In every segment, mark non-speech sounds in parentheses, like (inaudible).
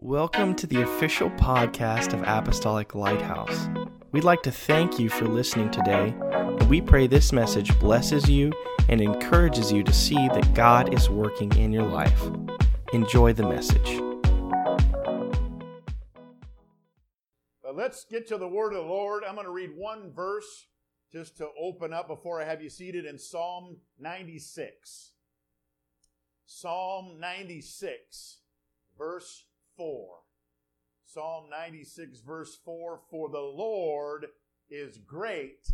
Welcome to the official podcast of Apostolic Lighthouse. We'd like to thank you for listening today, and we pray this message blesses you and encourages you to see that God is working in your life. Enjoy the message. Let's get to the word of the Lord. I'm going to read one verse just to open up before I have you seated in Psalm 96. Psalm 96, verse 4. Psalm 96, verse 4 For the Lord is great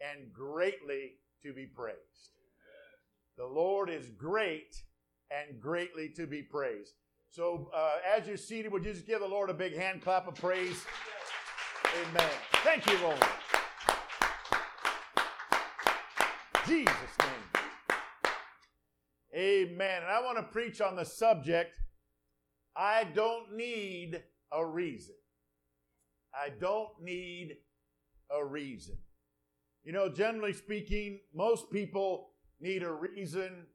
and greatly to be praised. The Lord is great and greatly to be praised. So, uh, as you're seated, would you just give the Lord a big hand clap of praise? Amen. Thank you, Lord. Jesus' name. Amen. And I want to preach on the subject I don't need a reason. I don't need a reason. You know, generally speaking, most people need a reason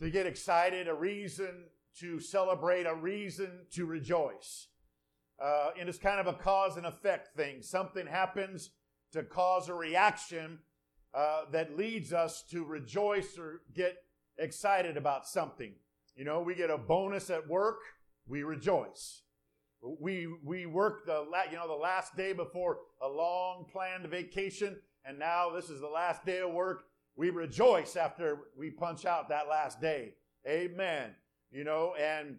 to get excited, a reason to celebrate, a reason to rejoice. Uh, and it's kind of a cause and effect thing. Something happens to cause a reaction uh, that leads us to rejoice or get excited about something. You know, we get a bonus at work, we rejoice. We we work the la- you know the last day before a long planned vacation, and now this is the last day of work. We rejoice after we punch out that last day. Amen. You know, and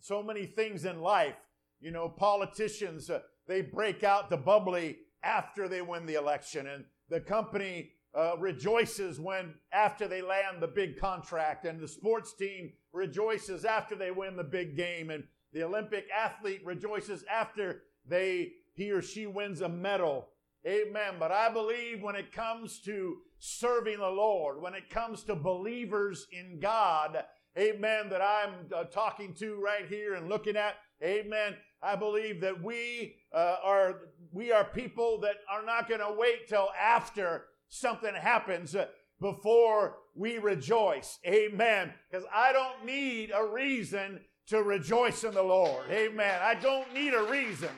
so many things in life. You know, politicians uh, they break out the bubbly after they win the election, and the company uh, rejoices when after they land the big contract, and the sports team rejoices after they win the big game, and the Olympic athlete rejoices after they he or she wins a medal. Amen. But I believe when it comes to serving the Lord, when it comes to believers in God, amen, that I'm uh, talking to right here and looking at, amen, I believe that we uh, are we are people that are not going to wait till after something happens before we rejoice. Amen. Because I don't need a reason to rejoice in the Lord. Amen. I don't need a reason.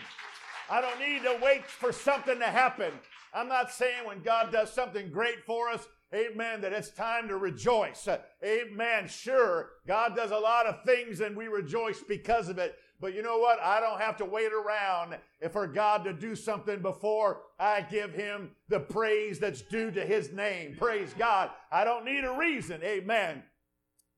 I don't need to wait for something to happen. I'm not saying when God does something great for us, amen, that it's time to rejoice. Amen. Sure, God does a lot of things and we rejoice because of it. But you know what? I don't have to wait around for God to do something before I give him the praise that's due to his name. Praise God. I don't need a reason. Amen.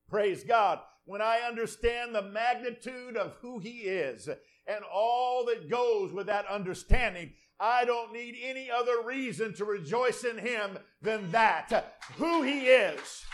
Praise God. When I understand the magnitude of who he is and all that goes with that understanding, I don't need any other reason to rejoice in him than that. Who he is.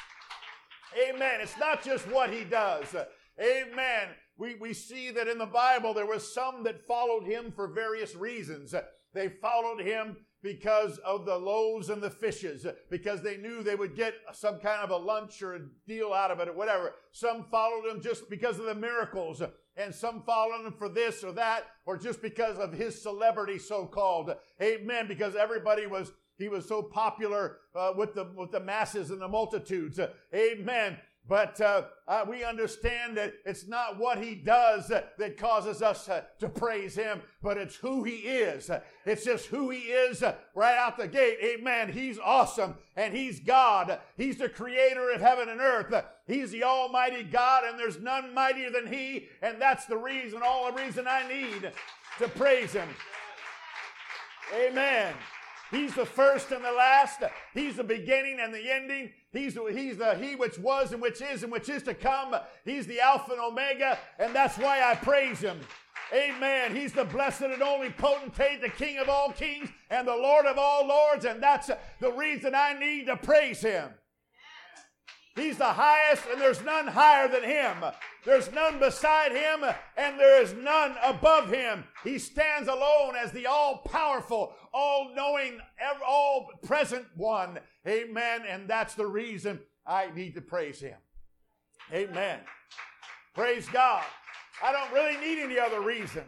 Amen. It's not just what he does. Amen we, we see that in the Bible there were some that followed him for various reasons. They followed him because of the loaves and the fishes, because they knew they would get some kind of a lunch or a deal out of it or whatever. Some followed him just because of the miracles, and some followed him for this or that, or just because of his celebrity, so called. Amen. Because everybody was he was so popular uh, with the with the masses and the multitudes. Amen. But uh, uh, we understand that it's not what he does that, that causes us uh, to praise him, but it's who he is. It's just who he is uh, right out the gate. Amen. He's awesome and he's God. He's the creator of heaven and earth. He's the almighty God and there's none mightier than he. And that's the reason, all the reason I need to praise him. Amen. He's the first and the last. He's the beginning and the ending. He's the, he's the He which was and which is and which is to come. He's the Alpha and Omega, and that's why I praise Him. Amen. He's the blessed and only potentate, the King of all kings and the Lord of all lords, and that's the reason I need to praise Him. He's the highest, and there's none higher than him. There's none beside him, and there is none above him. He stands alone as the all powerful, all knowing, all present one. Amen. And that's the reason I need to praise him. Amen. Praise God. I don't really need any other reason.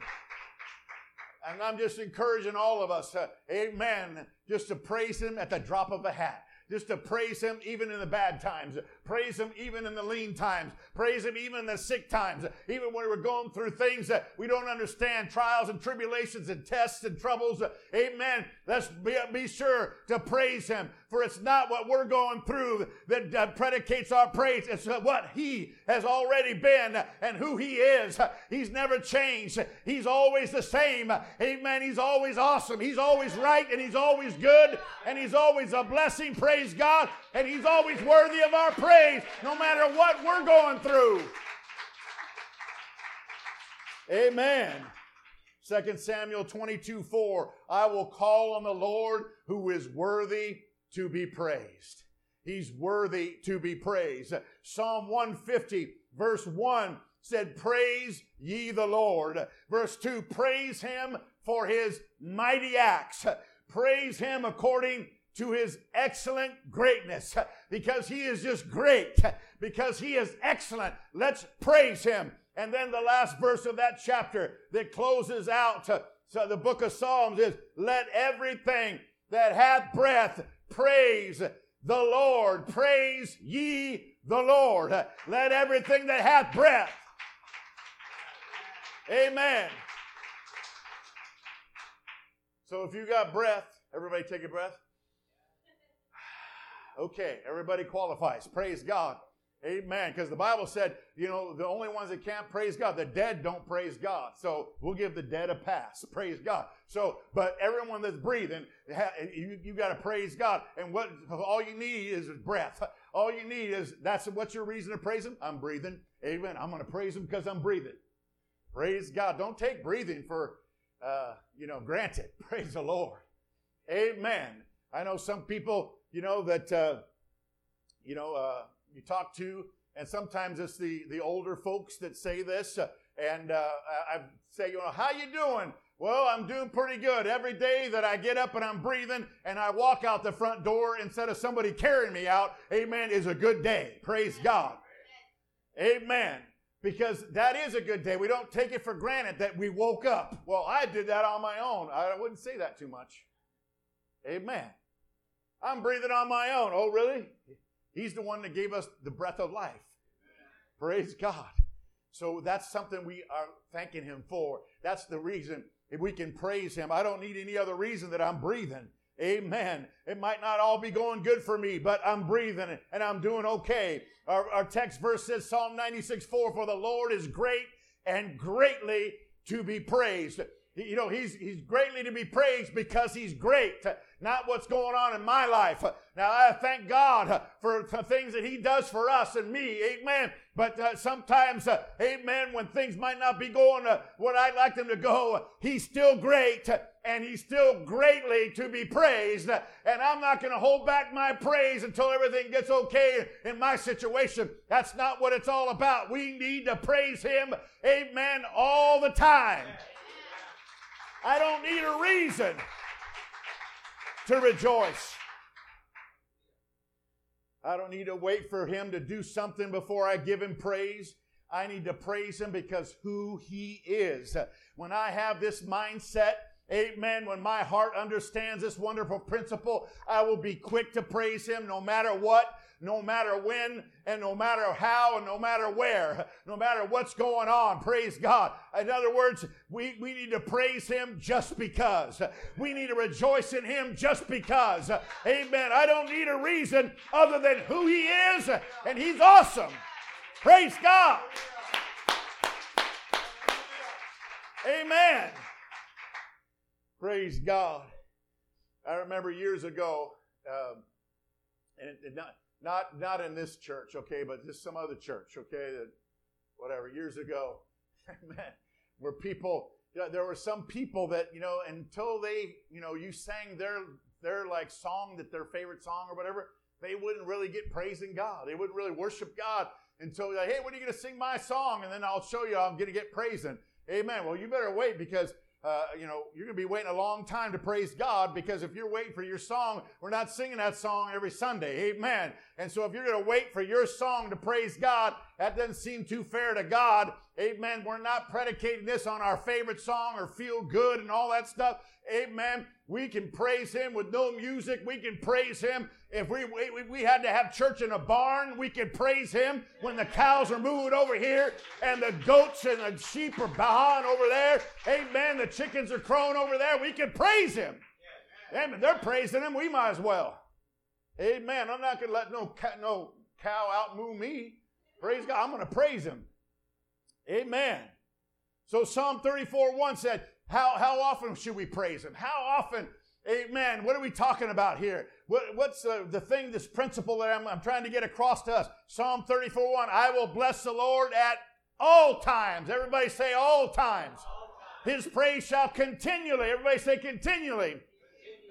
And I'm just encouraging all of us, uh, amen, just to praise him at the drop of a hat just to praise Him even in the bad times, praise Him even in the lean times, praise Him even in the sick times, even when we're going through things that we don't understand, trials and tribulations and tests and troubles. Amen. Let's be, be sure to praise Him, for it's not what we're going through that uh, predicates our praise. It's what He has already been and who He is. He's never changed. He's always the same. Amen. He's always awesome. He's always right and He's always good and He's always a blessing. Praise God. And He's always worthy of our praise no matter what we're going through. Amen. 2 Samuel 22 4. I will call on the Lord who is worthy to be praised. He's worthy to be praised. Psalm 150, verse 1 said, Praise ye the Lord. Verse 2, praise him for his mighty acts. Praise him according to his excellent greatness because he is just great, because he is excellent. Let's praise him. And then the last verse of that chapter that closes out the book of Psalms is let everything that hath breath praise the Lord. Praise ye the Lord. Let everything that hath breath. Amen. So if you got breath, everybody take a breath. (sighs) Okay, everybody qualifies. Praise God. Amen. Because the Bible said, you know, the only ones that can't praise God, the dead don't praise God. So we'll give the dead a pass. (laughs) Praise God. So, but everyone that's breathing, you, you got to praise God. And what all you need is breath. (laughs) All you need is that's what's your reason to praise Him? I'm breathing. Amen. I'm going to praise Him because I'm breathing. Praise God. Don't take breathing for, uh, you know, granted. (laughs) Praise the Lord. Amen. I know some people you know, that, uh, you know, uh, you talk to, and sometimes it's the, the older folks that say this, uh, and uh, I say, you know, how you doing? Well, I'm doing pretty good. Every day that I get up and I'm breathing and I walk out the front door instead of somebody carrying me out, amen, is a good day. Praise God. Amen. Because that is a good day. We don't take it for granted that we woke up. Well, I did that on my own. I wouldn't say that too much. Amen. I'm breathing on my own. Oh, really? He's the one that gave us the breath of life. Praise God. So that's something we are thanking Him for. That's the reason if we can praise Him. I don't need any other reason that I'm breathing. Amen. It might not all be going good for me, but I'm breathing and I'm doing okay. Our, our text verse says Psalm 96 4 For the Lord is great and greatly to be praised. You know, he's, he's greatly to be praised because he's great, not what's going on in my life. Now, I thank God for things that he does for us and me. Amen. But uh, sometimes, uh, amen, when things might not be going uh, what I'd like them to go, he's still great and he's still greatly to be praised. And I'm not going to hold back my praise until everything gets okay in my situation. That's not what it's all about. We need to praise him, amen, all the time. I don't need a reason to rejoice. I don't need to wait for him to do something before I give him praise. I need to praise him because who he is. When I have this mindset, Amen. When my heart understands this wonderful principle, I will be quick to praise Him no matter what no matter when and no matter how and no matter where, no matter what's going on. Praise God. In other words, we, we need to praise Him just because. We need to rejoice in Him just because. Amen. I don't need a reason other than who He is, and He's awesome. Praise God. Amen. Praise God. I remember years ago, um, and, and not, not, not in this church, okay, but just some other church, okay, that whatever, years ago, (laughs) man, where people, there were some people that, you know, until they, you know, you sang their, their like song, that their favorite song or whatever, they wouldn't really get praising God. They wouldn't really worship God until like, hey, when are you going to sing my song? And then I'll show you I'm going to get praising. Amen. Well, you better wait because uh, you know, you're going to be waiting a long time to praise God because if you're waiting for your song, we're not singing that song every Sunday. Amen. And so if you're going to wait for your song to praise God, that doesn't seem too fair to God. Amen. We're not predicating this on our favorite song or feel good and all that stuff. Amen. We can praise Him with no music. We can praise Him. If we, we, we had to have church in a barn, we could praise Him when the cows are moving over here and the goats and the sheep are baaing over there. Amen. The chickens are crowing over there. We can praise Him. Amen. They're praising Him. We might as well. Amen. I'm not going to let no, no cow outmoo me. Praise God. I'm going to praise Him. Amen. So Psalm 34 1 said, how, how often should we praise Him? How often, amen, what are we talking about here? What, what's the, the thing, this principle that I'm, I'm trying to get across to us? Psalm 34 1 I will bless the Lord at all times. Everybody say all times. His praise shall continually, everybody say continually.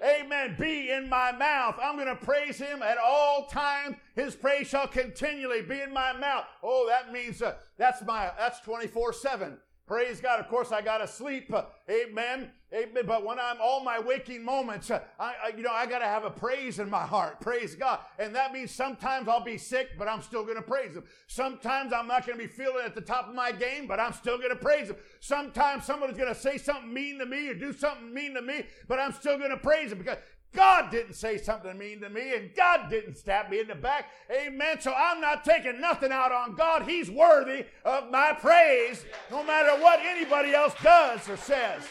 Amen. Be in my mouth. I'm going to praise him at all times. His praise shall continually be in my mouth. Oh, that means uh, that's my that's 24 7. Praise God. Of course, I got to sleep. Amen. Amen. But when I'm all my waking moments, I, I, you know, I got to have a praise in my heart. Praise God. And that means sometimes I'll be sick, but I'm still going to praise Him. Sometimes I'm not going to be feeling at the top of my game, but I'm still going to praise Him. Sometimes somebody's going to say something mean to me or do something mean to me, but I'm still going to praise Him because God didn't say something mean to me, and God didn't stab me in the back. Amen. So I'm not taking nothing out on God. He's worthy of my praise, no matter what anybody else does or says.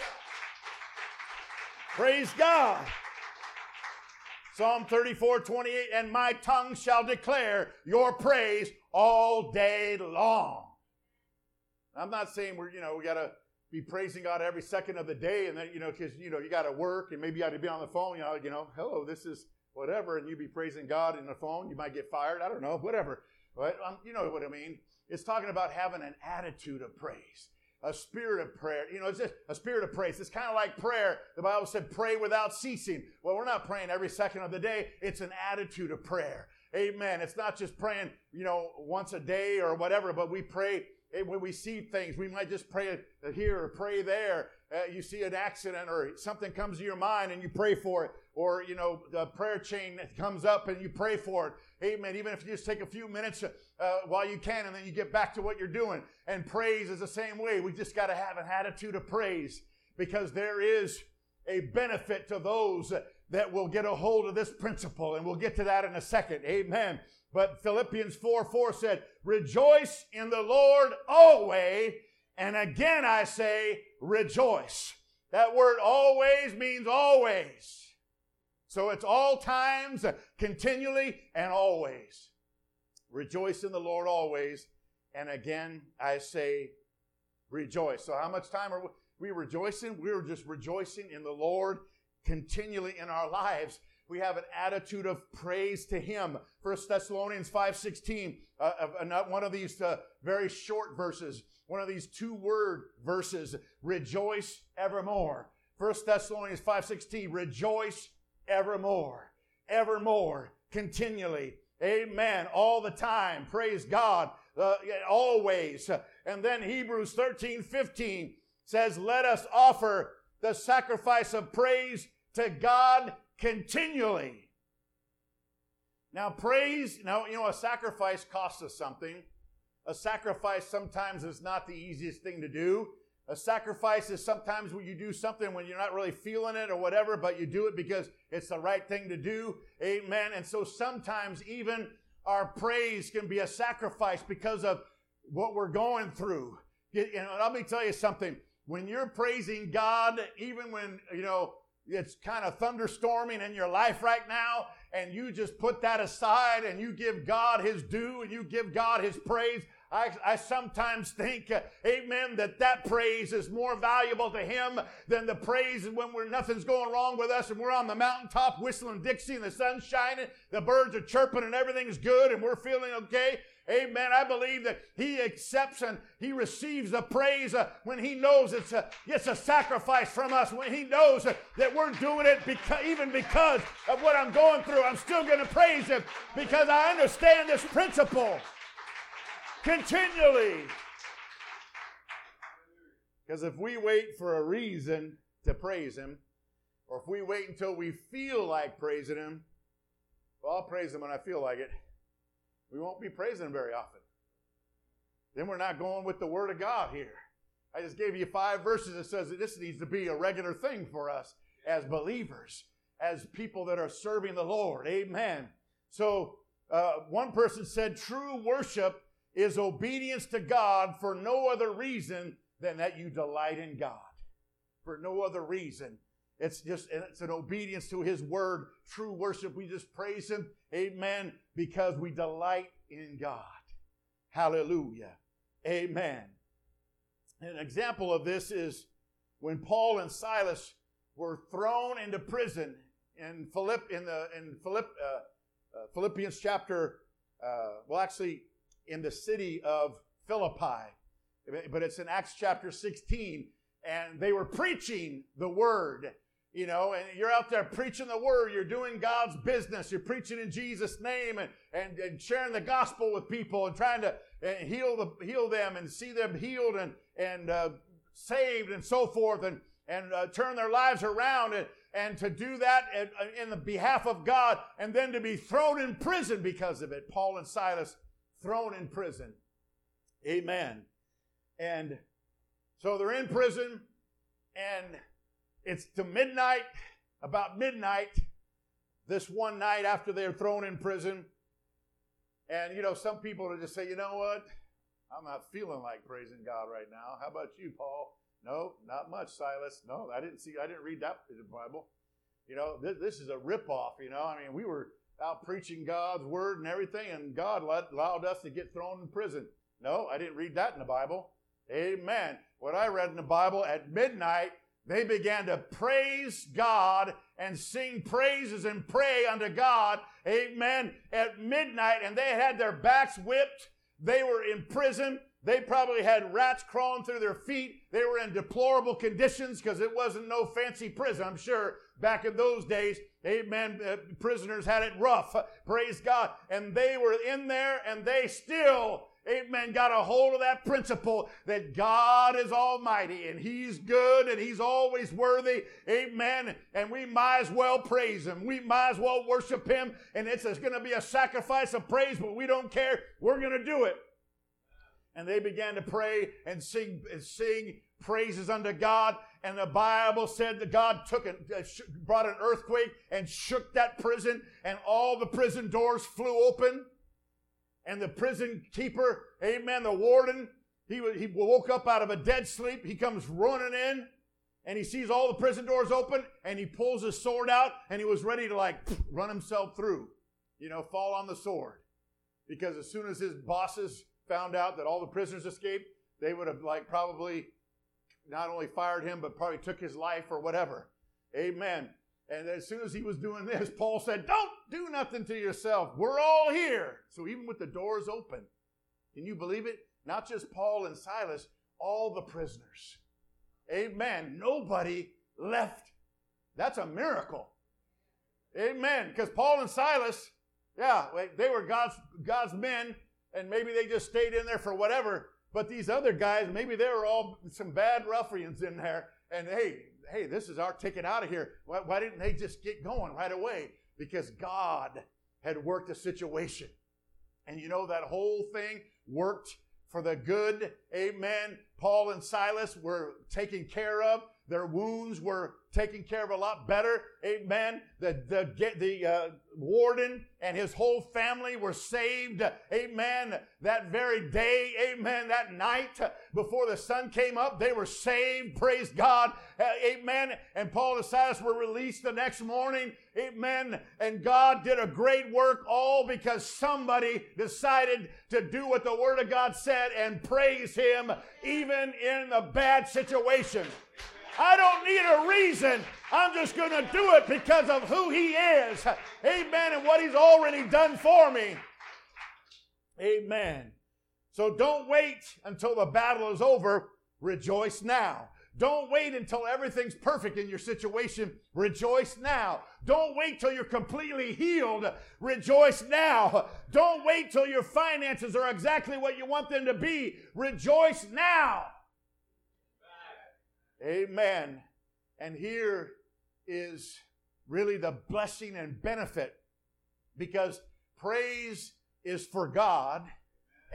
Praise God. Psalm 34, 28, and my tongue shall declare your praise all day long. I'm not saying we're, you know, we got to be praising God every second of the day, and then you know, because you know you got to work, and maybe you got to be on the phone. You know, you know, hello, this is whatever, and you be praising God in the phone. You might get fired. I don't know, whatever. But um, you know what I mean. It's talking about having an attitude of praise, a spirit of prayer. You know, it's just a spirit of praise. It's kind of like prayer. The Bible said, "Pray without ceasing." Well, we're not praying every second of the day. It's an attitude of prayer. Amen. It's not just praying, you know, once a day or whatever, but we pray when we see things, we might just pray here or pray there. Uh, you see an accident or something comes to your mind and you pray for it. Or, you know, the prayer chain comes up and you pray for it. Amen. Even if you just take a few minutes uh, while you can and then you get back to what you're doing. And praise is the same way. We just got to have an attitude of praise because there is a benefit to those that will get a hold of this principle. And we'll get to that in a second. Amen. But Philippians 4 4 said, Rejoice in the Lord always. And again I say, rejoice. That word always means always. So it's all times, continually, and always. Rejoice in the Lord always. And again I say, rejoice. So how much time are we rejoicing? We're just rejoicing in the Lord continually in our lives we have an attitude of praise to him. First Thessalonians 5.16, uh, uh, one of these uh, very short verses, one of these two word verses, rejoice evermore. First Thessalonians 5.16, rejoice evermore, evermore, continually. Amen. All the time. Praise God. Uh, always. And then Hebrews 13, 15 says, let us offer the sacrifice of praise to God continually. Now, praise, now, you know, a sacrifice costs us something. A sacrifice sometimes is not the easiest thing to do. A sacrifice is sometimes when you do something when you're not really feeling it or whatever, but you do it because it's the right thing to do. Amen. And so sometimes even our praise can be a sacrifice because of what we're going through. Know, let me tell you something. When you're praising God, even when, you know, it's kind of thunderstorming in your life right now, and you just put that aside and you give God his due and you give God his praise. I, I sometimes think, uh, amen, that that praise is more valuable to him than the praise when we're, nothing's going wrong with us and we're on the mountaintop whistling Dixie and the sun's shining, the birds are chirping and everything's good and we're feeling okay. Amen. I believe that he accepts and he receives the praise uh, when he knows it's a, it's a sacrifice from us, when he knows uh, that we're doing it because, even because of what I'm going through. I'm still going to praise him because I understand this principle continually. Because if we wait for a reason to praise him, or if we wait until we feel like praising him, well, I'll praise him when I feel like it we won't be praising Him very often. then we're not going with the Word of God here. I just gave you five verses that says that this needs to be a regular thing for us as believers, as people that are serving the Lord. Amen. So uh, one person said, true worship is obedience to God for no other reason than that you delight in God. For no other reason. It's just, it's an obedience to His word. True worship, we just praise Him. Amen. Because we delight in God. Hallelujah. Amen. An example of this is when Paul and Silas were thrown into prison in Philipp in the in Philipp, uh, uh, Philippians chapter uh, well actually in the city of Philippi, but it's in Acts chapter 16, and they were preaching the word. You know, and you're out there preaching the word. You're doing God's business. You're preaching in Jesus' name and, and, and sharing the gospel with people and trying to and heal the heal them and see them healed and and uh, saved and so forth and and uh, turn their lives around and, and to do that in, in the behalf of God and then to be thrown in prison because of it. Paul and Silas thrown in prison. Amen. And so they're in prison and it's to midnight, about midnight, this one night after they're thrown in prison. And, you know, some people just say, you know what? I'm not feeling like praising God right now. How about you, Paul? No, not much, Silas. No, I didn't see, I didn't read that in the Bible. You know, this, this is a ripoff, you know. I mean, we were out preaching God's word and everything, and God allowed us to get thrown in prison. No, I didn't read that in the Bible. Amen. What I read in the Bible at midnight, they began to praise God and sing praises and pray unto God. Amen. At midnight, and they had their backs whipped. They were in prison. They probably had rats crawling through their feet. They were in deplorable conditions because it wasn't no fancy prison, I'm sure, back in those days. Amen. Uh, prisoners had it rough. (laughs) Praise God. And they were in there and they still amen, got a hold of that principle that God is almighty and He's good and He's always worthy, amen. And we might as well praise Him. We might as well worship Him. And it's, it's going to be a sacrifice of praise, but we don't care. We're going to do it. And they began to pray and sing, and sing praises unto God. And the Bible said that God took it, uh, brought an earthquake and shook that prison, and all the prison doors flew open and the prison keeper, amen, the warden, he, he woke up out of a dead sleep. He comes running in and he sees all the prison doors open and he pulls his sword out and he was ready to like (sniffs) run himself through, you know, fall on the sword. Because as soon as his bosses found out that all the prisoners escaped, they would have like probably not only fired him, but probably took his life or whatever. Amen. And as soon as he was doing this, (laughs) Paul said, Don't do nothing to yourself. We're all here. So even with the doors open, can you believe it? Not just Paul and Silas, all the prisoners. Amen. Nobody left. That's a miracle. Amen. Because Paul and Silas, yeah, they were God's, God's men, and maybe they just stayed in there for whatever. But these other guys, maybe they were all some bad ruffians in there. And hey, hey, this is our ticket out of here. Why, why didn't they just get going right away? Because God had worked a situation. And you know, that whole thing worked for the good. Amen. Paul and Silas were taken care of. Their wounds were taken care of a lot better. Amen. The, the, the uh, warden and his whole family were saved. Amen. That very day. Amen. That night before the sun came up, they were saved. Praise God. Uh, amen. And Paul and Silas were released the next morning. Amen. And God did a great work all because somebody decided to do what the Word of God said and praise Him even in the bad situation. I don't need a reason. I'm just going to do it because of who He is. Amen. And what He's already done for me. Amen. So don't wait until the battle is over. Rejoice now. Don't wait until everything's perfect in your situation. Rejoice now. Don't wait till you're completely healed. Rejoice now. Don't wait till your finances are exactly what you want them to be. Rejoice now. Amen. And here is really the blessing and benefit because praise is for God.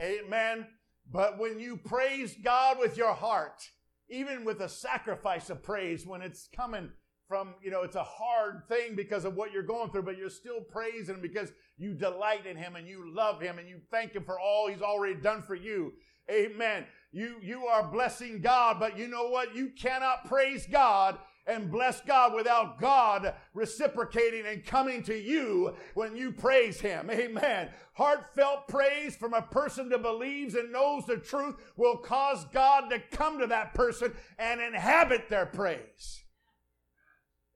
Amen. But when you praise God with your heart, even with a sacrifice of praise, when it's coming from, you know, it's a hard thing because of what you're going through, but you're still praising because you delight in Him and you love Him and you thank Him for all He's already done for you. Amen. You, you are blessing God, but you know what? You cannot praise God and bless God without God reciprocating and coming to you when you praise Him. (laughs) Amen. Heartfelt praise from a person that believes and knows the truth will cause God to come to that person and inhabit their praise.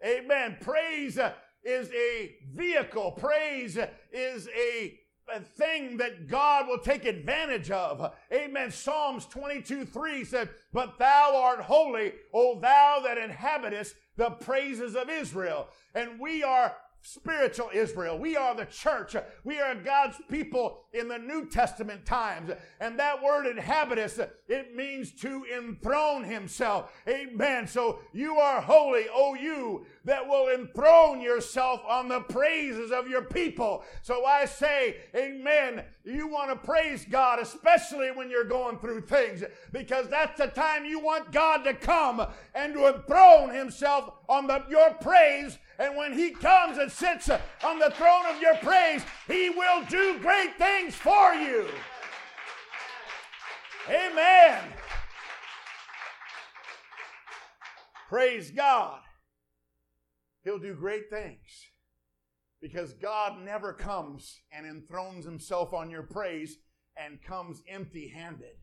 Amen. Praise is a vehicle. Praise is a a thing that God will take advantage of. Amen. Psalms 22 3 said, But thou art holy, O thou that inhabitest the praises of Israel. And we are spiritual Israel. We are the church. We are God's people in the New Testament times. And that word inhabitants, it means to enthrone himself. Amen. So you are holy, O you that will enthrone yourself on the praises of your people. So I say, Amen. You want to praise God, especially when you're going through things, because that's the time you want God to come and to enthrone himself on the, your praise and when he comes and sits on the throne of your praise, he will do great things for you. Amen. Praise God. He'll do great things because God never comes and enthrones himself on your praise and comes empty handed.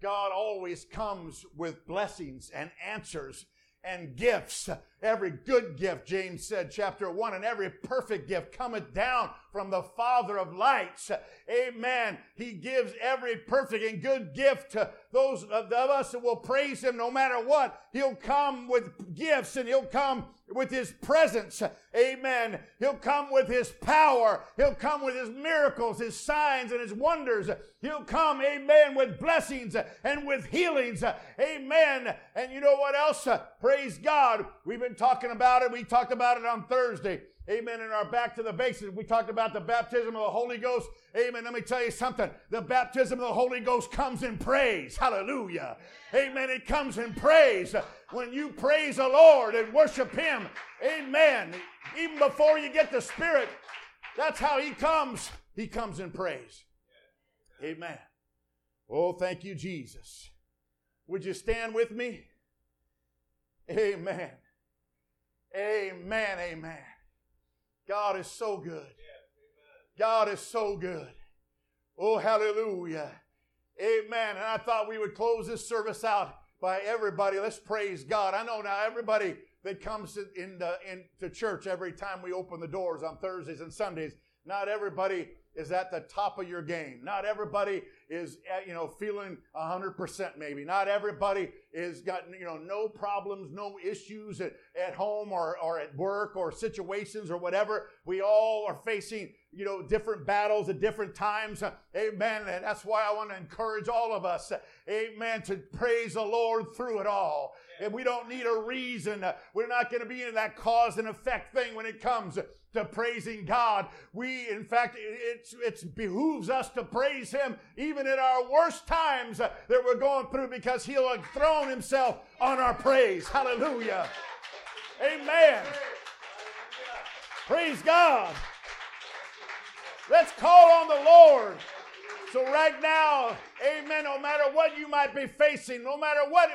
God always comes with blessings and answers and gifts. Every good gift, James said, chapter 1, and every perfect gift cometh down from the Father of lights. Amen. He gives every perfect and good gift to those of us that will praise Him no matter what. He'll come with gifts and He'll come with His presence. Amen. He'll come with His power. He'll come with His miracles, His signs, and His wonders. He'll come, amen, with blessings and with healings. Amen. And you know what else? Praise God. We've been talking about it. We talked about it on Thursday. Amen. In our back to the basics, we talked about the baptism of the Holy Ghost. Amen. Let me tell you something. The baptism of the Holy Ghost comes in praise. Hallelujah. Amen. It comes in praise. When you praise the Lord and worship Him, amen. Even before you get the Spirit, that's how He comes. He comes in praise. Amen. Oh, thank you, Jesus. Would you stand with me? Amen. Amen. Amen. God is so good. God is so good. Oh, hallelujah. Amen. And I thought we would close this service out by everybody. Let's praise God. I know now everybody that comes in the, into church every time we open the doors on Thursdays and Sundays, not everybody is at the top of your game. Not everybody is, uh, you know, feeling 100% maybe. Not everybody is got, you know, no problems, no issues at, at home or, or at work or situations or whatever. We all are facing, you know, different battles at different times. Amen. And that's why I want to encourage all of us, amen, to praise the Lord through it all. And we don't need a reason. We're not going to be in that cause and effect thing when it comes to praising God. We, in fact, it it behooves us to praise Him even in our worst times that we're going through because He'll throne Himself on our praise. Hallelujah. Amen. Praise God. Let's call on the Lord. So, right now, amen, no matter what you might be facing, no matter what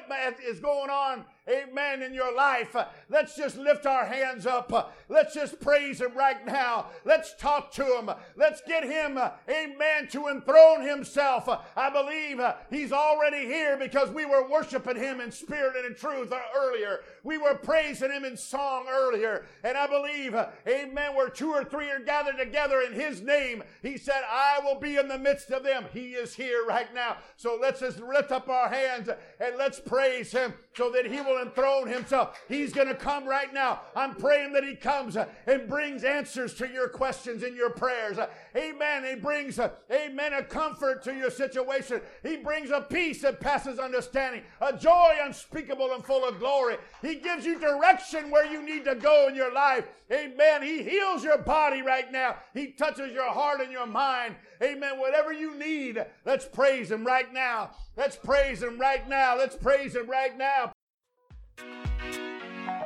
is going on amen, in your life, let's just lift our hands up. Let's just praise Him right now. Let's talk to Him. Let's get Him, amen, to enthrone Himself. I believe uh, He's already here because we were worshiping Him in spirit and in truth earlier. We were praising Him in song earlier. And I believe, uh, amen, where two or three are gathered together in His name, He said, I will be in the midst of them. He is here right now. So let's just lift up our hands and let's praise Him so that He will enthrone himself. He's going to come right now. I'm praying that he comes and brings answers to your questions and your prayers. Amen. He brings, amen, a comfort to your situation. He brings a peace that passes understanding, a joy unspeakable and full of glory. He gives you direction where you need to go in your life. Amen. He heals your body right now. He touches your heart and your mind. Amen. Whatever you need, let's praise Him right now. Let's praise Him right now. Let's praise Him right now.